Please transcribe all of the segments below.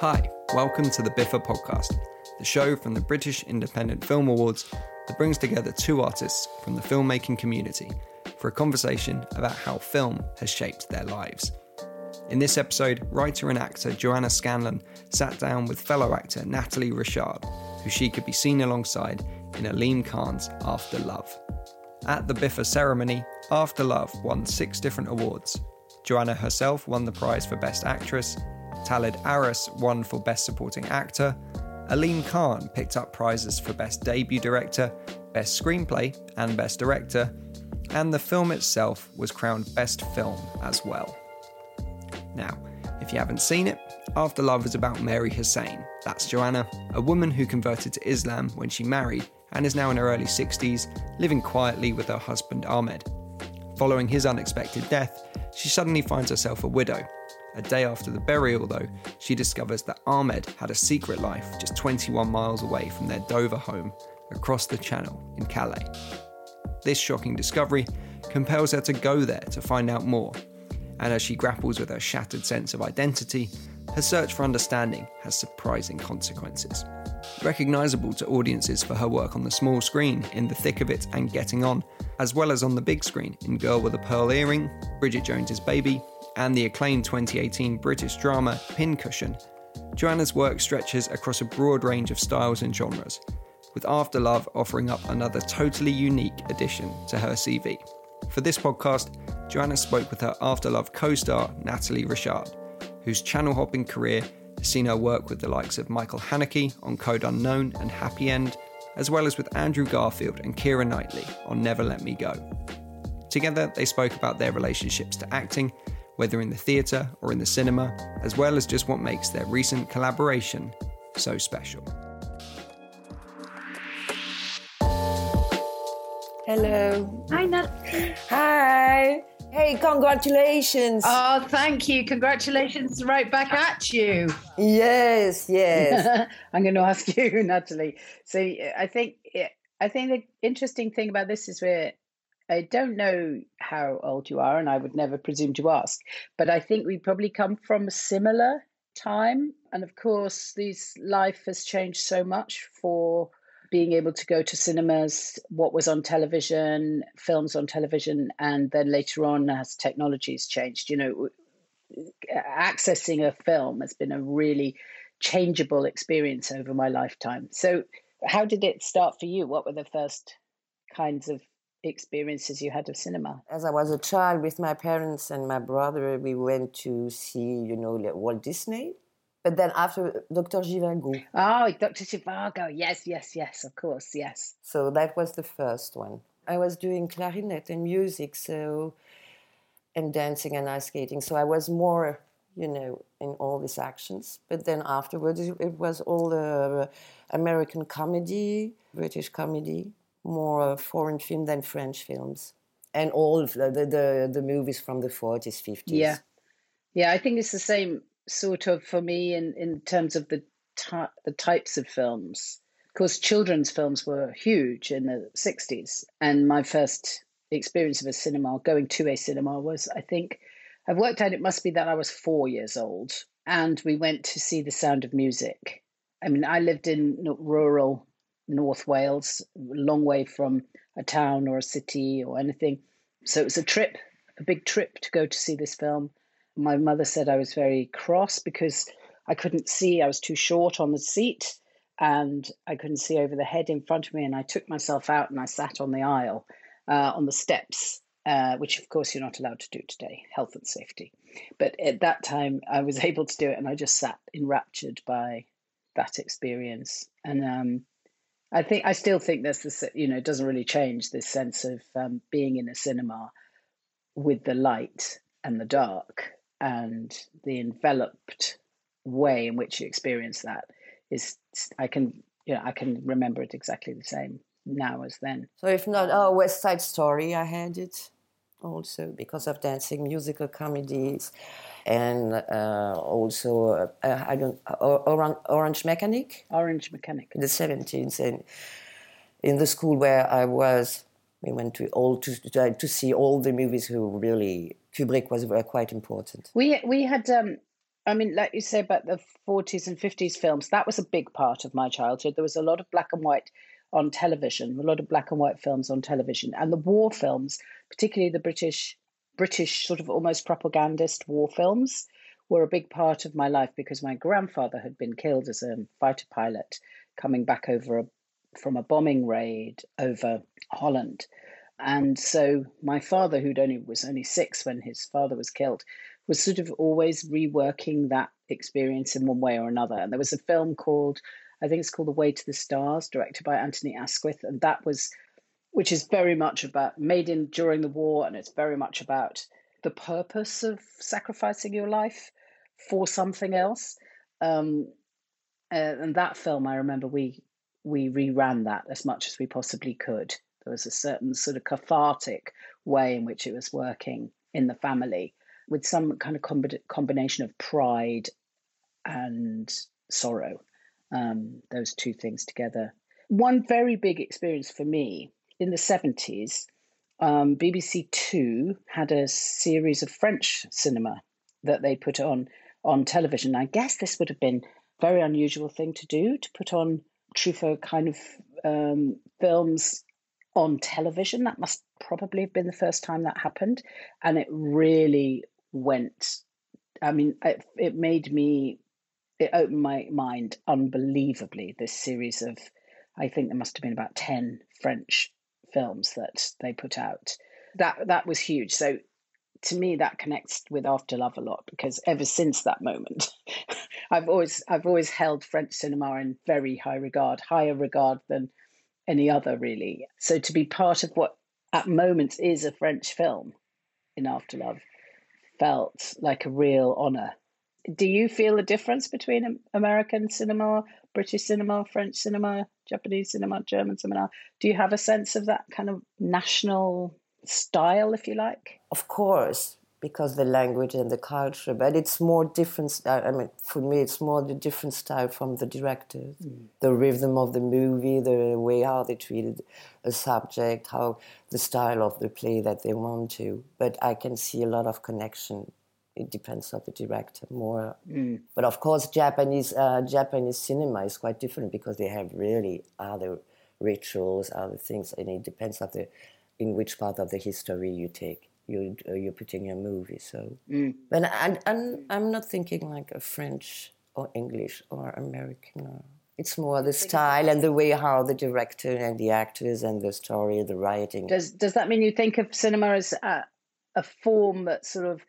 Hi, welcome to the BIFA podcast, the show from the British Independent Film Awards that brings together two artists from the filmmaking community for a conversation about how film has shaped their lives. In this episode, writer and actor Joanna Scanlon sat down with fellow actor Nathalie Richard, who she could be seen alongside in Aleem Khan's After Love. At the BIFA ceremony, After Love won six different awards. Joanna herself won the prize for Best Actress, Talid Ariss won for Best Supporting Actor, Aleem Khan picked up prizes for Best Debut Director, Best Screenplay, and Best Director, and the film itself was crowned Best Film as well. Now, if you haven't seen it, After Love is about Mary Hussain. That's Joanna, a woman who converted to Islam when she married and is now in her early 60s, living quietly with her husband Ahmed. Following his unexpected death, she suddenly finds herself a widow. A day after the burial, though, she discovers that Ahmed had a secret life just 21 miles away from their Dover home across the channel in Calais. This shocking discovery compels her to go there to find out more, and as she grapples with her shattered sense of identity, her search for understanding has surprising consequences. Recognisable to audiences for her work on the small screen in The Thick of It and Getting On, as well as on the big screen in Girl with a Pearl Earring, Bridget Jones's Baby, and the acclaimed 2018 British drama Pincushion, Joanna's work stretches across a broad range of styles and genres, with After Love offering up another totally unique addition to her CV. For this podcast, Joanna spoke with her After Love co star Nathalie Richard, whose channel hopping career has seen her work with the likes of Michael Haneke on Code Unknown and Happy End, as well as with Andrew Garfield and Keira Knightley on Never Let Me Go. Together, they spoke about their relationships to acting, whether in the theatre or in the cinema, as well as just what makes their recent collaboration so special. Hello. Hi, Nat. Hi. Hey, congratulations. Oh, thank you. Congratulations right back at you. Yes, yes. I'm going to ask you, Nathalie. So I think I think the interesting thing about this is where I don't know how old you are, and I would never presume to ask, but I think we probably come from a similar time. And of course, this life has changed so much for being able to go to cinemas, what was on television, films on television, and then later on as technology's changed, you know, accessing a film has been a really changeable experience over my lifetime. So, how did it start for you? What were the first kinds of experiences you had of cinema? As I was a child with my parents and my brother, we went to see, you know, Walt Disney but then after Dr. Zhivago. Oh, Dr. Zhivago. Yes, yes, yes, of course, yes. So that was the first one. I was doing clarinet and music, so and dancing and ice skating. So I was more, you know, in all these actions. But then afterwards, it was all uh, American comedy, British comedy, more foreign film than French films, and all the the, the movies from the forties, fifties. Yeah, yeah. I think it's the same sort of for me in, in terms of the ty- the types of films. Of course, children's films were huge in the 60s. And my first experience of a cinema, going to a cinema, was I think I've worked out it must be that I was four years old. And we went to see The Sound of Music. I mean, I lived in rural North Wales, long way from a town or a city or anything. So it was a trip, a big trip to go to see this film my mother said I was very cross because I couldn't see, I was too short on the seat and I couldn't see over the head in front of me. And I took myself out and I sat on the aisle, uh, on the steps, uh, which of course you're not allowed to do today, health and safety. But at that time, I was able to do it and I just sat enraptured by that experience. And um, I think, I still think there's this, you know, it doesn't really change this sense of um, being in a cinema with the light and the dark and the enveloped way in which you experience that is I can you know I can remember it exactly the same now as then. So if not oh West Side Story I had it also because of dancing musical comedies and uh, also uh, I don't Orange, Orange Mechanic Orange Mechanic in the 17th and in the school where I was we went to all to to see all the movies who really Kubrick was quite important. We we had um, I mean, like you say about the 40s and 50s films, that was a big part of my childhood. There was a lot of black and white on television, a lot of black and white films on television, and the war films, particularly the British British sort of almost propagandist war films, were a big part of my life because my grandfather had been killed as a fighter pilot coming back over a, from a bombing raid over Holland. And so my father, who'd only was only six when his father was killed, was sort of always reworking that experience in one way or another. And there was a film called, I think it's called The Way to the Stars, directed by Anthony Asquith, and that was, which is very much about made in during the war, and it's very much about the purpose of sacrificing your life for something else. Um, uh, and that film, I remember we we reran that as much as we possibly could. There was a certain sort of cathartic way in which it was working in the family, with some kind of combination of pride and sorrow. Um, those two things together. One very big experience for me in the 70s, um, BBC Two had a series of French cinema that they put on on television. I guess this would have been a very unusual thing to do to put on Truffaut kind of um, films on television. That must probably have been the first time that happened, and it really went. I mean, it, it made me. It opened my mind unbelievably. This series of, I think there must have been about ten French films that they put out. That that was huge. So to me that connects with after love a lot because ever since that moment i've always i've always held french cinema in very high regard higher regard than any other really so to be part of what at moments is a french film in after love felt like a real honor do you feel a difference between american cinema british cinema french cinema japanese cinema german cinema do you have a sense of that kind of national style, if you like? Of course, because the language and the culture, but it's more different. I mean, for me, it's more the different style from the directors. Mm. The rhythm of the movie, the way how they treated a subject, how the style of the play that they want to. But I can see a lot of connection. It depends on the director more. Mm. But of course, Japanese uh, Japanese cinema is quite different because they have really other rituals, other things, and it depends on the in which part of the history you take you uh, you're putting your movie. So, mm. but I, I'm I'm not thinking like a French or English or American. Or, it's more the style and the way how the director and the actors and the story, the writing. Does does that mean you think of cinema as a, a form that sort of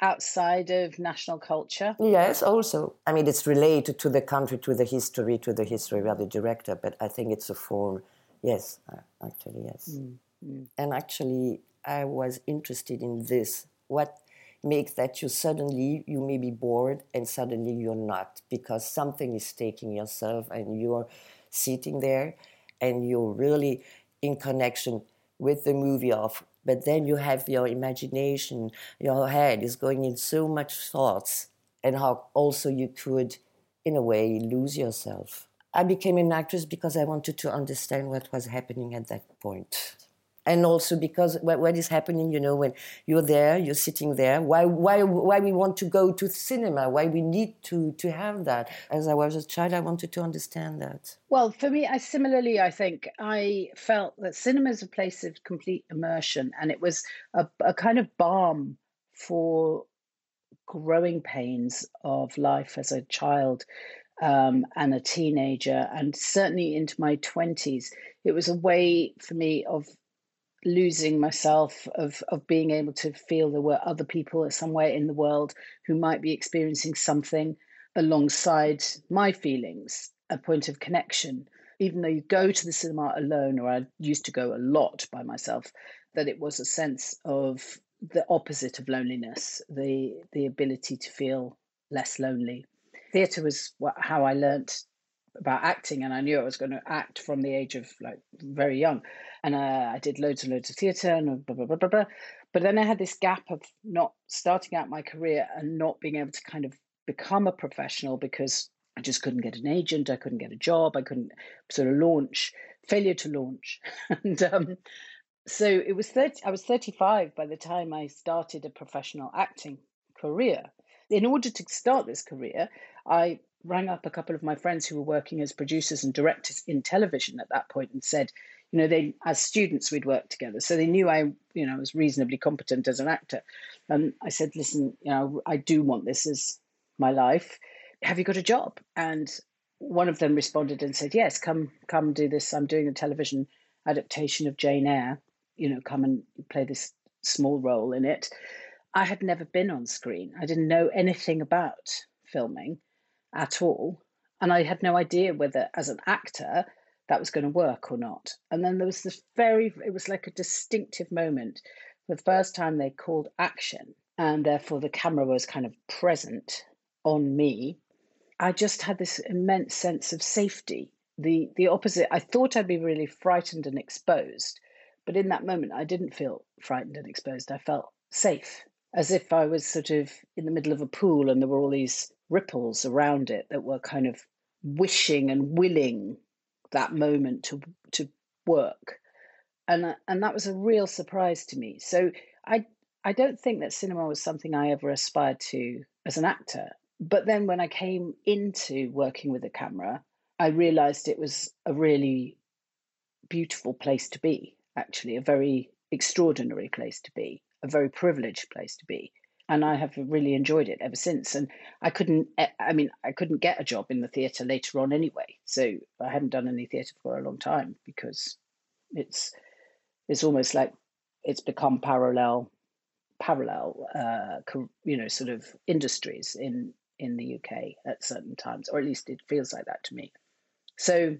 outside of national culture? Yes, also. I mean, it's related to the country, to the history, to the history of the director. But I think it's a form. Yes, uh, actually, yes. Mm. Mm. And actually, I was interested in this. What makes that you suddenly you may be bored and suddenly you're not because something is taking yourself and you're sitting there and you're really in connection with the movie of but then you have your imagination your head is going in so much thoughts and how also you could in a way lose yourself. I became an actress because i wanted to understand what was happening at that point and also because what, what is happening, you know, when you're there, you're sitting there. Why, why, why we want to go to cinema? Why we need to to have that? As I was a child, I wanted to understand that. Well, for me, I similarly, I think I felt that cinema is a place of complete immersion, and it was a, a kind of balm for growing pains of life as a child um, and a teenager, and certainly into my twenties. It was a way for me of losing myself of of being able to feel there were other people somewhere in the world who might be experiencing something alongside my feelings a point of connection. Even though you go to the cinema alone or i used to go a lot by myself that it was a sense of the opposite of loneliness the the ability to feel less lonely. Theatre was how i learnt about acting and i knew i was going to act from the age of like very young and uh, I did loads and loads of theatre and blah, blah, blah, blah, blah. But then I had this gap of not starting out my career and not being able to kind of become a professional because I just couldn't get an agent, I couldn't get a job, I couldn't sort of launch, failure to launch. and um, so it was 30, I was 35 by the time I started a professional acting career. In order to start this career, I rang up a couple of my friends who were working as producers and directors in television at that point and said, you know, they as students we'd worked together, so they knew I, you know, was reasonably competent as an actor. And I said, listen, you know, I do want this as my life. Have you got a job? And one of them responded and said, yes, come, come do this. I'm doing a television adaptation of Jane Eyre. You know, come and play this small role in it. I had never been on screen. I didn't know anything about filming at all. And I had no idea whether, as an actor, that was going to work or not. And then there was this very, it was like a distinctive moment. for The first time they called action, and therefore the camera was kind of present on me. I just had this immense sense of safety. The the opposite. I thought I'd be really frightened and exposed, but in that moment I didn't feel frightened and exposed. I felt safe, as if I was sort of in the middle of a pool and there were all these ripples around it that were kind of wishing and willing that moment to to work. And and that was a real surprise to me. So i i don't think that cinema was something i ever aspired to as an actor. But then when i came into working with a camera i realized it was a really beautiful place to be actually a very extraordinary place to be a very privileged place to be and I have really enjoyed it ever since. And I couldn't, I mean, I couldn't get a job in the theatre later on anyway. So I hadn't done any theatre for a long time because it's it's almost like it's become parallel parallel uh, you know sort of industries in in the UK at certain times or at least it feels like that to me so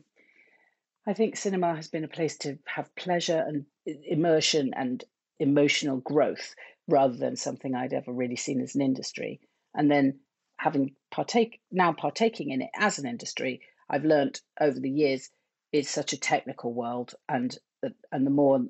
I think cinema has been a place to have pleasure and immersion and emotional growth rather than something I'd ever really seen as an industry. And then having partake now partaking in it as an industry, I've learned over the years it's such a technical world, and and the more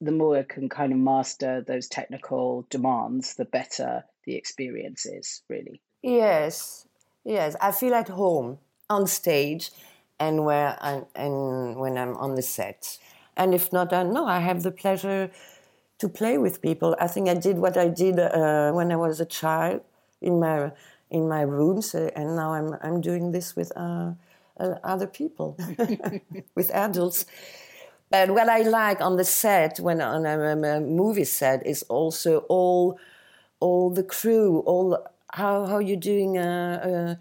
the more I can kind of master those technical demands, the better the experience is. Really. Yes, yes, I feel at home on stage, and where i and when I'm on the set, and if not, I know I have the pleasure to play with people. I think I did what I did uh, when I was a child in my in my rooms, uh, and now I'm I'm doing this with uh, uh other people, with adults. But what I like on the set, when on a, movie set, is also all all the crew, all how how you're doing. Uh,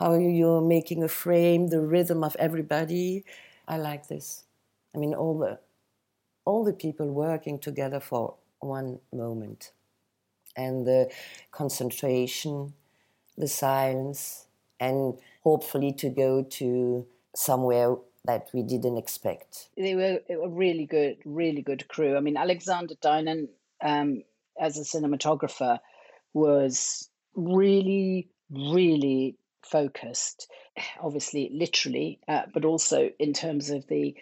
how you're making a frame, the rhythm of everybody. I like this. I mean, all the all the people working together for one moment. And the concentration, the silence, and hopefully to go to somewhere that we didn't expect. They were a really good, really good crew. I mean, Alexander Dynan, um, as a cinematographer, was really, really focused, obviously, literally, uh, but also in terms of the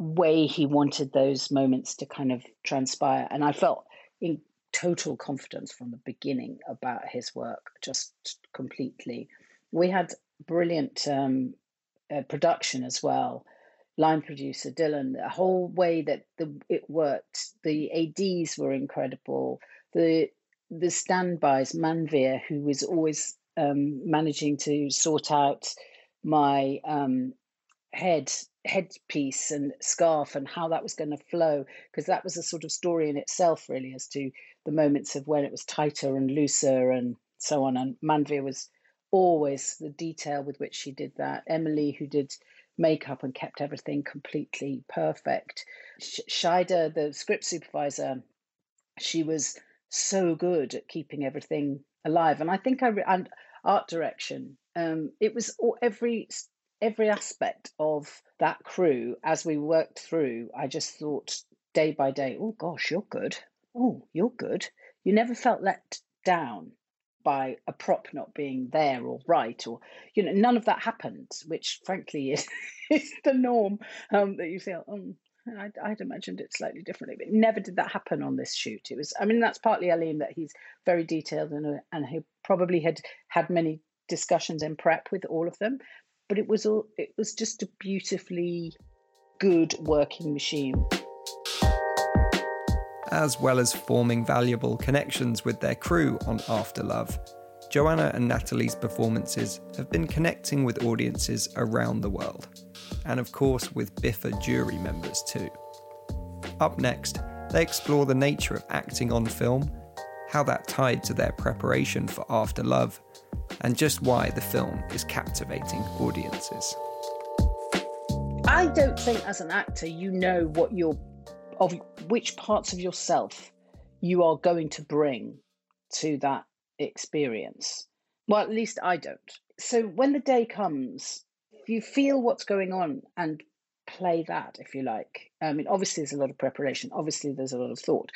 way he wanted those moments to kind of transpire. And I felt in total confidence from the beginning about his work, just completely. We had brilliant um, uh, production as well. Line producer Dylan, the whole way that the it worked, the ads were incredible. The the standbys, Manveer, who was always um, managing to sort out my um, head headpiece and scarf and how that was going to flow because that was a sort of story in itself really as to the moments of when it was tighter and looser and so on. And Manveer was always the detail with which she did that. Emily who did makeup and kept everything completely perfect. Shida the script supervisor she was so good at keeping everything alive. And I think I and art direction um, it was all, every every aspect of that crew as we worked through, I just thought day by day, oh gosh, you're good. Oh, you're good. You never felt let down by a prop not being there or right or you know none of that happened which frankly is, is the norm um, that you feel um, I'd, I'd, imagined it slightly differently but never did that happen on this shoot it was i mean that's partly Aleem that he's very detailed and, and he probably had had many discussions in prep with all of them but it was all it was just a beautifully good working machine. As well as forming valuable connections with their crew on After Love, Joanna and Nathalie's performances have been connecting with audiences around the world, and of course with BIFA jury members too. Up next, they explore the nature of acting on film, how that tied to their preparation for After Love, and just why the film is captivating audiences. I don't think as an actor you know what you're of which parts of yourself you are going to bring to that experience. Well, at least I don't. So when the day comes, you feel what's going on and play that, if you like. I mean, obviously, there's a lot of preparation. Obviously, there's a lot of thought.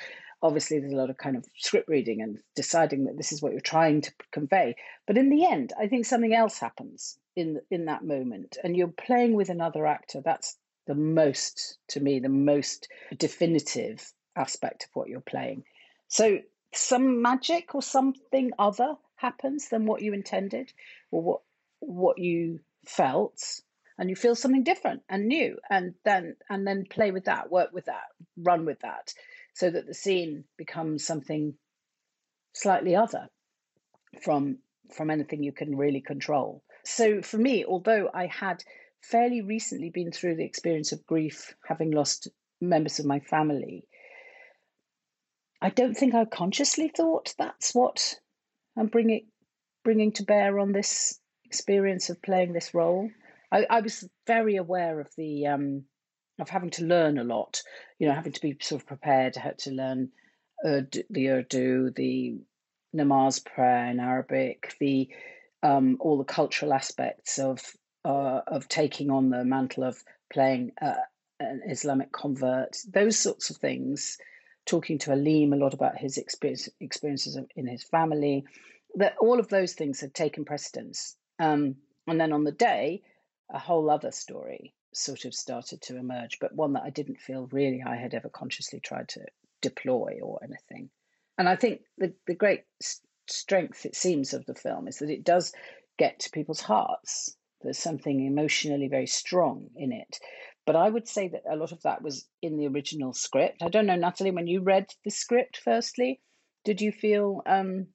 Obviously, there's a lot of kind of script reading and deciding that this is what you're trying to convey. But in the end, I think something else happens in in that moment, and you're playing with another actor. That's the most, to me, the most definitive aspect of what you're playing. So some magic or something other happens than what you intended or what what you felt and you feel something different and new and then and then play with that work with that run with that so that the scene becomes something slightly other from from anything you can really control so for me although i had fairly recently been through the experience of grief having lost members of my family I don't think I consciously thought that's what I'm bringing bringing to bear on this experience of playing this role. I, I was very aware of the um, of having to learn a lot. You know, having to be sort of prepared. To learn Urdu, the Urdu, the namaz prayer in Arabic, the um, all the cultural aspects of uh, of taking on the mantle of playing uh, an Islamic convert. Those sorts of things talking to Aleem a lot about his experience, experiences in his family, that all of those things had taken precedence. Um, and then on the day, a whole other story sort of started to emerge, but one that I didn't feel really I had ever consciously tried to deploy or anything. And I think the, the great strength, it seems, of the film is that it does get to people's hearts. There's something emotionally very strong in it. But I would say that a lot of that was in the original script. I don't know, Nathalie, when you read the script firstly, did you feel um,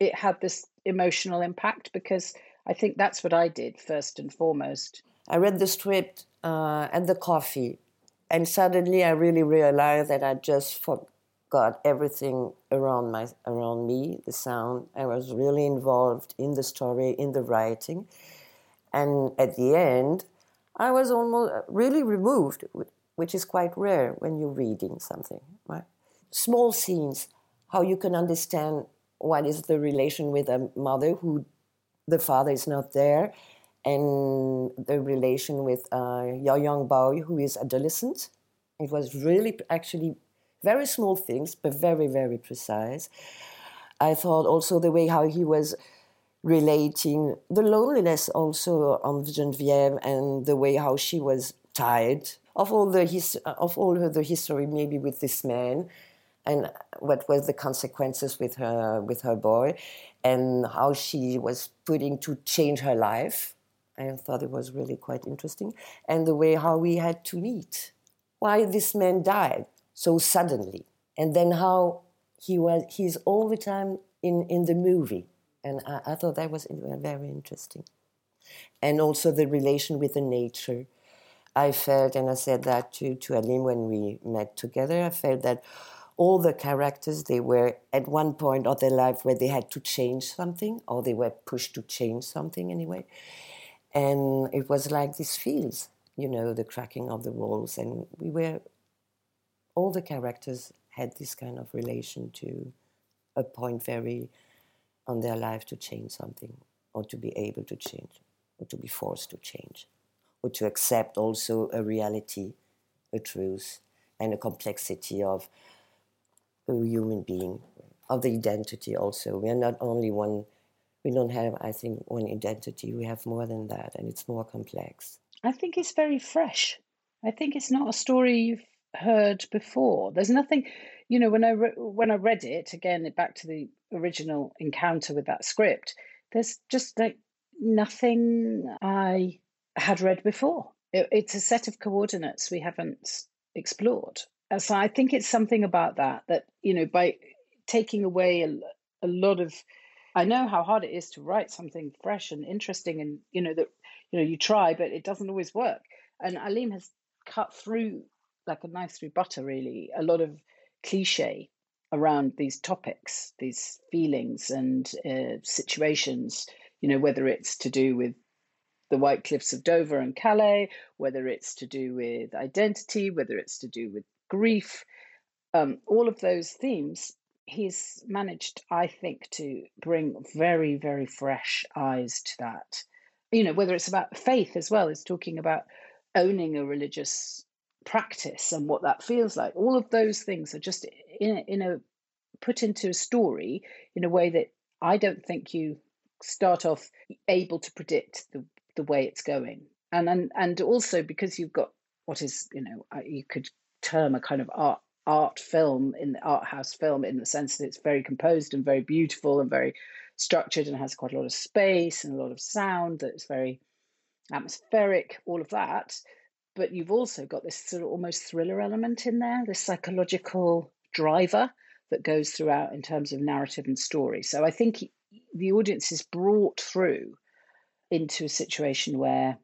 it had this emotional impact? Because I think that's what I did first and foremost. I read the script uh, at the coffee, and suddenly I really realized that I just forgot everything around my around me, the sound. I was really involved in the story, in the writing, and at the end I was almost uh, really removed, which is quite rare when you're reading something, right? Small scenes, how you can understand what is the relation with a mother who the father is not there, and the relation with uh, Yao young boy who is adolescent. It was really actually very small things, but very, very precise. I thought also the way how he was relating the loneliness also on Genevieve and the way how she was tired of all the his, uh, of all her, the history maybe with this man and what were the consequences with her with her boy and how she was putting to change her life i thought it was really quite interesting and the way how we had to meet why this man died so suddenly and then how he was he's all the time in in the movie and I, I thought that was uh, very interesting. And also the relation with the nature. I felt, and I said that to, to Aleem when we met together, I felt that all the characters, they were at one point of their life where they had to change something, or they were pushed to change something anyway. And it was like these fields, you know, the cracking of the walls. And we were, all the characters had this kind of relation to a point very on their life to change something or to be able to change or to be forced to change or to accept also a reality, a truth, and a complexity of a human being, of the identity also. We are not only one, we don't have, I think, one identity, we have more than that, and it's more complex. I think it's very fresh. I think it's not a story you've heard before. There's nothing, you know, when I re- when I read it again, back to the original encounter with that script, there's just like nothing I had read before. It, it's a set of coordinates we haven't explored. And so I think it's something about that that, you know, by taking away a, a lot of I know how hard it is to write something fresh and interesting, and you know that you know you try, but it doesn't always work. And Aleem has cut through like a knife through butter, really, a lot of cliche around these topics, these feelings and uh, situations. You know, whether it's to do with the White Cliffs of Dover and Calais, whether it's to do with identity, whether it's to do with grief, um, all of those themes he's managed, I think, to bring very, very fresh eyes to that. You know, whether it's about faith as well as talking about owning a religious practice and what that feels like. All of those things are just in a, in a put into a story in a way that I don't think you start off able to predict the the way it's going. And and and also because you've got what is you know uh, you could term a kind of art art film in the art house film in the sense that it's very composed and very beautiful and very structured and has quite a lot of space and a lot of sound that's very atmospheric, all of that. But you've also got this sort of almost thriller element in there, this psychological driver that goes throughout in terms of narrative and story. So I think the audience is brought through into a situation where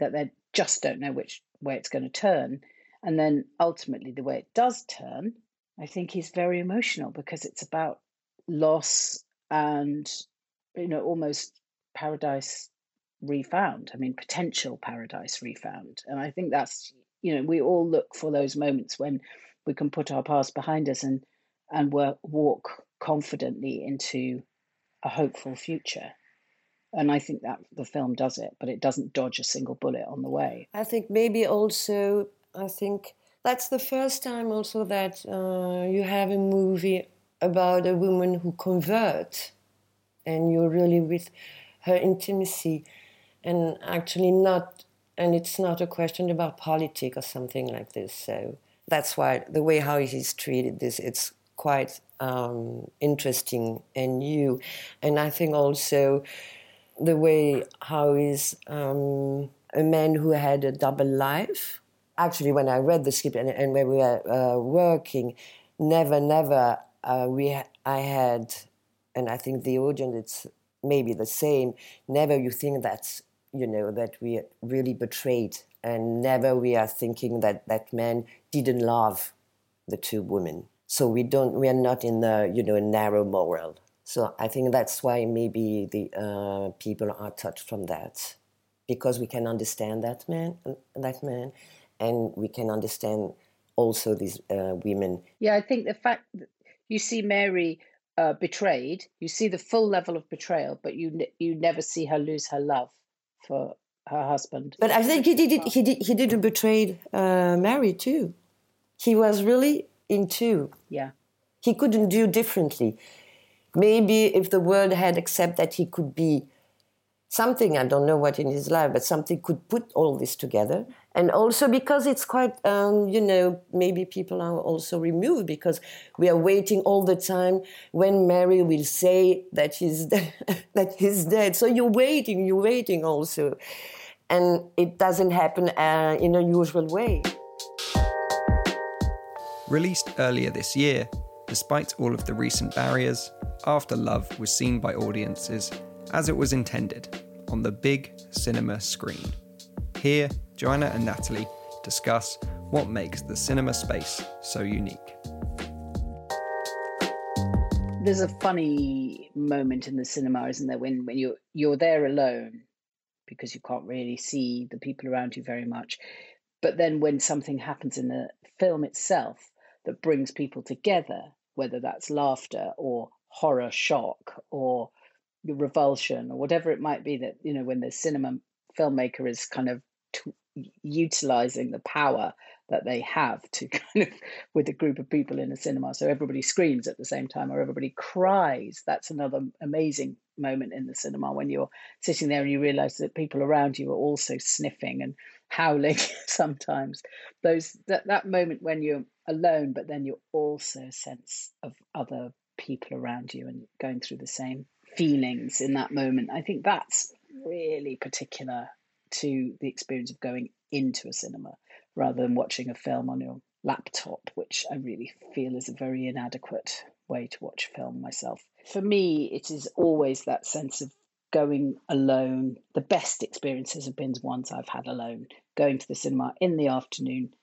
that they just don't know which way it's going to turn and then ultimately, the way it does turn, I think, is very emotional because it's about loss and, you know, almost paradise refound. I mean, potential paradise refound. And I think that's, you know, we all look for those moments when we can put our past behind us and and work, walk confidently into a hopeful future. And I think that the film does it, but it doesn't dodge a single bullet on the way. I think maybe also I think that's the first time also that uh, you have a movie about a woman who converts, and you're really with her intimacy, and actually not, and it's not a question about politics or something like this. So that's why the way how he's treated this, it's quite um, interesting and new, and I think also the way how is um, a man who had a double life actually, when I read the script and, and when we were uh, working, never, never uh, we ha- I had, and I think the audience it's maybe the same. Never you think that you know that we are really betrayed, and never we are thinking that that man didn't love the two women. So we don't, we are not in the you know narrow moral. So I think that's why maybe the uh, people are touched from that, because we can understand that man, that man, and we can understand also these uh, women. Yeah, I think the fact that you see Mary uh, betrayed, you see the full level of betrayal, but you you never see her lose her love for her husband. But I think he did it, he did he didn't betray uh, Mary too. He was really into. Yeah. He couldn't do differently. Maybe if the world had accepted that he could be something, I don't know what in his life, but something could put all this together. And also because it's quite, um, you know, maybe people are also removed because we are waiting all the time when Mary will say that he's, that he's dead. So you're waiting, you're waiting also. And it doesn't happen uh, in a usual way. Released earlier this year, despite all of the recent barriers, After Love was seen by audiences as it was intended on the big cinema screen. Here, Joanna and Natalie discuss what makes the cinema space so unique. There's a funny moment in the cinema, isn't there, when, when you're you're there alone because you can't really see the people around you very much. But then when something happens in the film itself that brings people together, whether that's laughter or horror shock or revulsion or whatever it might be that you know when the cinema filmmaker is kind of t- utilizing the power that they have to kind of with a group of people in a cinema. So everybody screams at the same time or everybody cries. That's another amazing moment in the cinema when you're sitting there and you realize that people around you are also sniffing and howling sometimes. Those that, that moment when you're alone but then you're also sense of other people around you and going through the same feelings in that moment. I think that's really particular to the experience of going into a cinema rather than watching a film on your laptop, which I really feel is a very inadequate way to watch a film myself. for me, it is always that sense of going alone. The best experiences have been ones I've had alone, going to the cinema in the afternoon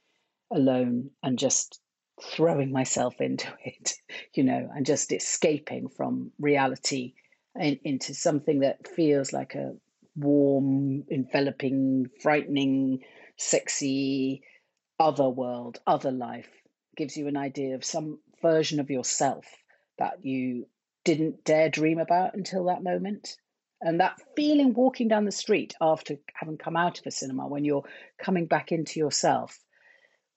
alone and just throwing myself into it, you know, and just escaping from reality in, into something that feels like a warm, enveloping, frightening, sexy other world, other life. Gives you an idea of some version of yourself that you didn't dare dream about until that moment. And that feeling walking down the street after having come out of a cinema, when you're coming back into yourself,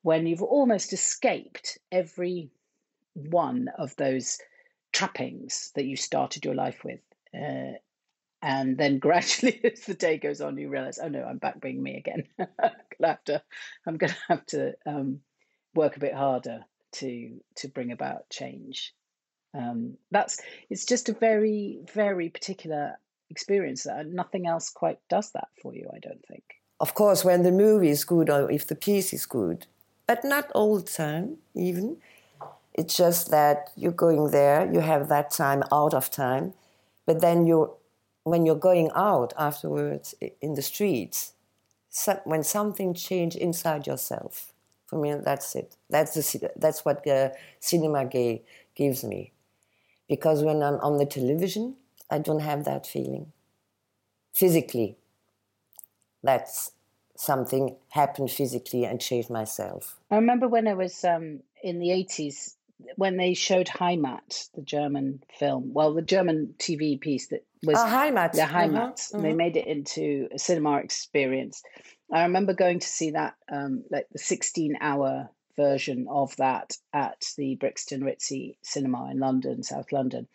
when you've almost escaped every one of those trappings that you started your life with. Uh, and then gradually, as the day goes on, you realize, oh no, I'm back being me again. I'm gonna have to, gonna have to um, work a bit harder to to bring about change. Um, that's it's just a very very particular experience. That nothing else quite does that for you. I don't think. Of course, when the movie is good or if the piece is good, but not all the time, even. It's just that you're going there, you have that time out of time, but then you, when you're going out afterwards in the streets, when something changed inside yourself, for me, that's it. That's the that's what the cinema gay gives me, because when I'm on the television, I don't have that feeling. Physically, that's something happened physically and changed myself. I remember when I was um, in the 80s when they showed Heimat, the German film, well, the German TV piece that was oh, Heimat. the Heimat. Mm-hmm. They mm-hmm. made it into a cinema experience. I remember going to see that, um, like the 16 hour version of that at the Brixton Ritzy Cinema in London, South London.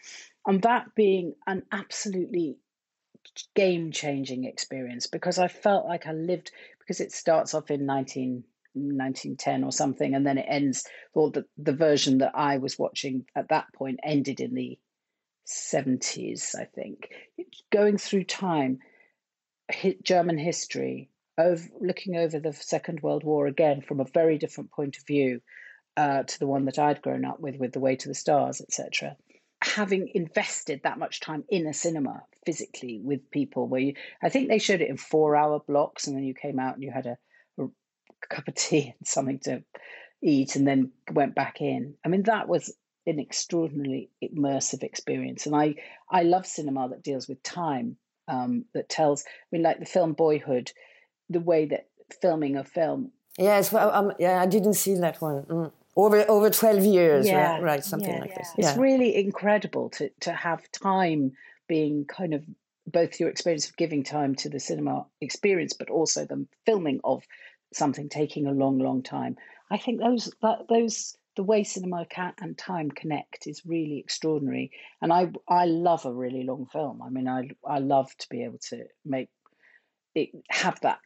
And that being an absolutely game changing experience because I felt like I lived because it starts off in 19, 1910 or something and then it ends or the, the version that I was watching at that point ended in the 70s I think. Going through time German history of looking over the Second World War again from a very different point of view uh, to the one that I'd grown up with with the way to the stars etc having invested that much time in a cinema physically with people where you i think they showed it in four hour blocks and then you came out and you had a cup of tea and something to eat and then went back in. I mean that was an extraordinarily immersive experience. And i i love cinema that deals with time um, that tells i mean like the film boyhood the way that filming a film yes well um, yeah i didn't see that one. Mm. Over over 12 years yeah. right, right something yeah. like this. it's really incredible to to have time being kind of both your experience of giving time to the cinema experience but also the filming of something taking a long long time. I think those that, those the way cinema can, and time connect is really extraordinary. And i i love a really long film. I mean i i love to be able to make it have that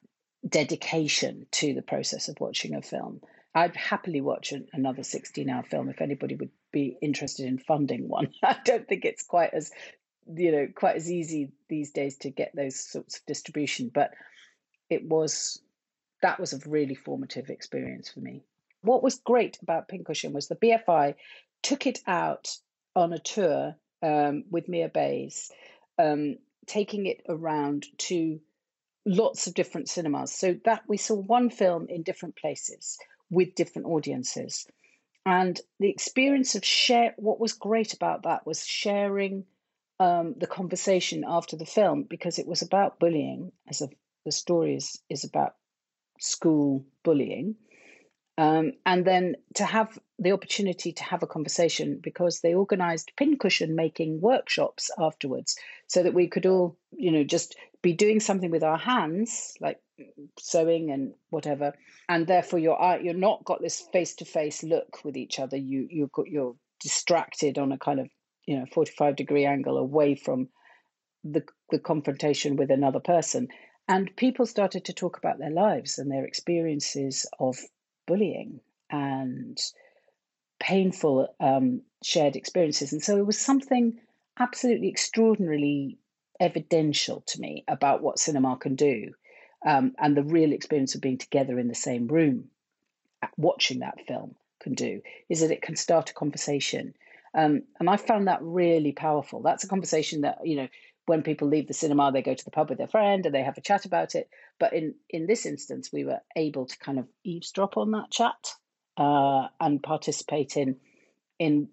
dedication to the process of watching a film. I'd happily watch an, another 16 hour film if anybody would be interested in funding one. I don't think it's quite as you know quite as easy these days to get those sorts of distribution but it was that was a really formative experience for me what was great about pincushion was the bfi took it out on a tour um, with mia bays um, taking it around to lots of different cinemas so that we saw one film in different places with different audiences. And the experience of share, what was great about that was sharing um, the conversation after the film because it was about bullying, as a, the story is, is about school bullying. Um, and then to have the opportunity to have a conversation because they organized pincushion making workshops afterwards so that we could all you know just be doing something with our hands like sewing and whatever. And therefore you're you're not got this face to face look with each other. You you got you're distracted on a kind of you know 45 degree angle away from the the confrontation with another person and people started to talk about their lives and their experiences of bullying and painful um, shared experiences. And so it was something absolutely extraordinarily evidential to me about what cinema can do um, and the real experience of being together in the same room watching that film can do is that it can start a conversation Um, and I found that really powerful. That's a conversation that, you know, when people leave the cinema, they go to the pub with their friend and they have a chat about it. But in, in this instance, we were able to kind of eavesdrop on that chat uh, and participate in in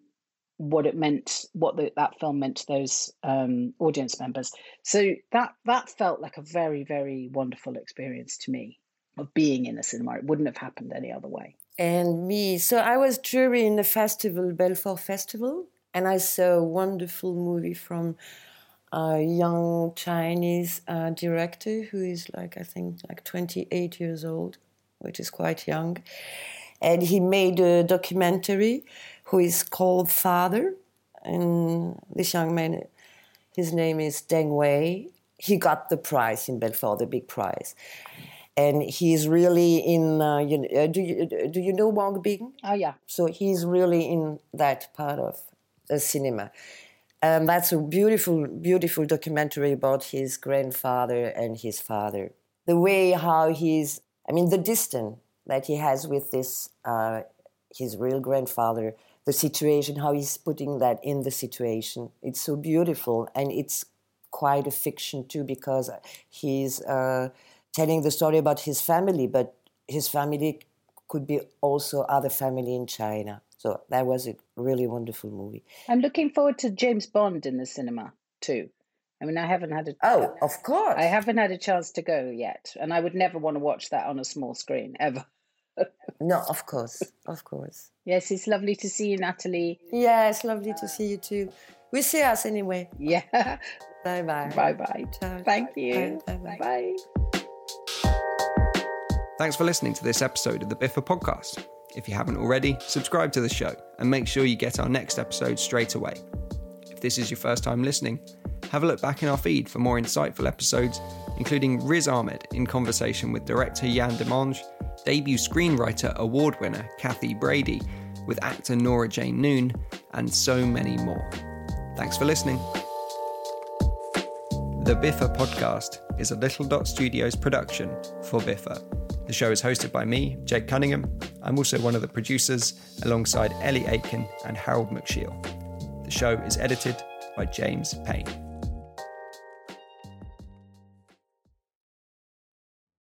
what it meant, what the, that film meant to those um, audience members. So that that felt like a very very wonderful experience to me of being in a cinema. It wouldn't have happened any other way and me. So I was jury in the festival, Belfort Festival, and I saw a wonderful movie from a young Chinese uh, director who is like, I think, like 28 years old, which is quite young. And he made a documentary who is called Father. And this young man, his name is Deng Wei. He got the prize in Belfort, the big prize and he's really in. Uh, you, uh, do you do you know Wang Bing? Oh yeah. So he's really in that part of the cinema. And that's a beautiful, beautiful documentary about his grandfather and his father. The way how he's, I mean, the distance that he has with this, uh, his real grandfather, the situation, how he's putting that in the situation. It's so beautiful, and it's quite a fiction too because he's. Uh, telling the story about his family, but his family could be also other family in China. So that was a really wonderful movie. I'm looking forward to James Bond in the cinema too. I mean, I haven't had a oh, of course, I haven't had a chance to go yet, and I would never want to watch that on a small screen ever. no, of course, of course. Yes, it's lovely to see you, Nathalie. Yeah, it's lovely to see you too. We see us anyway. Yeah. bye bye. Bye bye. Thank you. Bye bye. bye. Thanks for listening to this episode of the BIFA podcast. If you haven't already, subscribe to the show and make sure you get our next episode straight away. If this is your first time listening, have a look back in our feed for more insightful episodes, including Riz Ahmed in conversation with director Yann Demange, debut screenwriter award winner Cathy Brady, with actor Nora Jane Noone, and so many more. Thanks for listening. The BIFA podcast is a Little Dot Studios production for BIFA. The show is hosted by me, Jake Cunningham. I'm also one of the producers alongside Ellie Aitken and Harold McShiel. The show is edited by James Payne.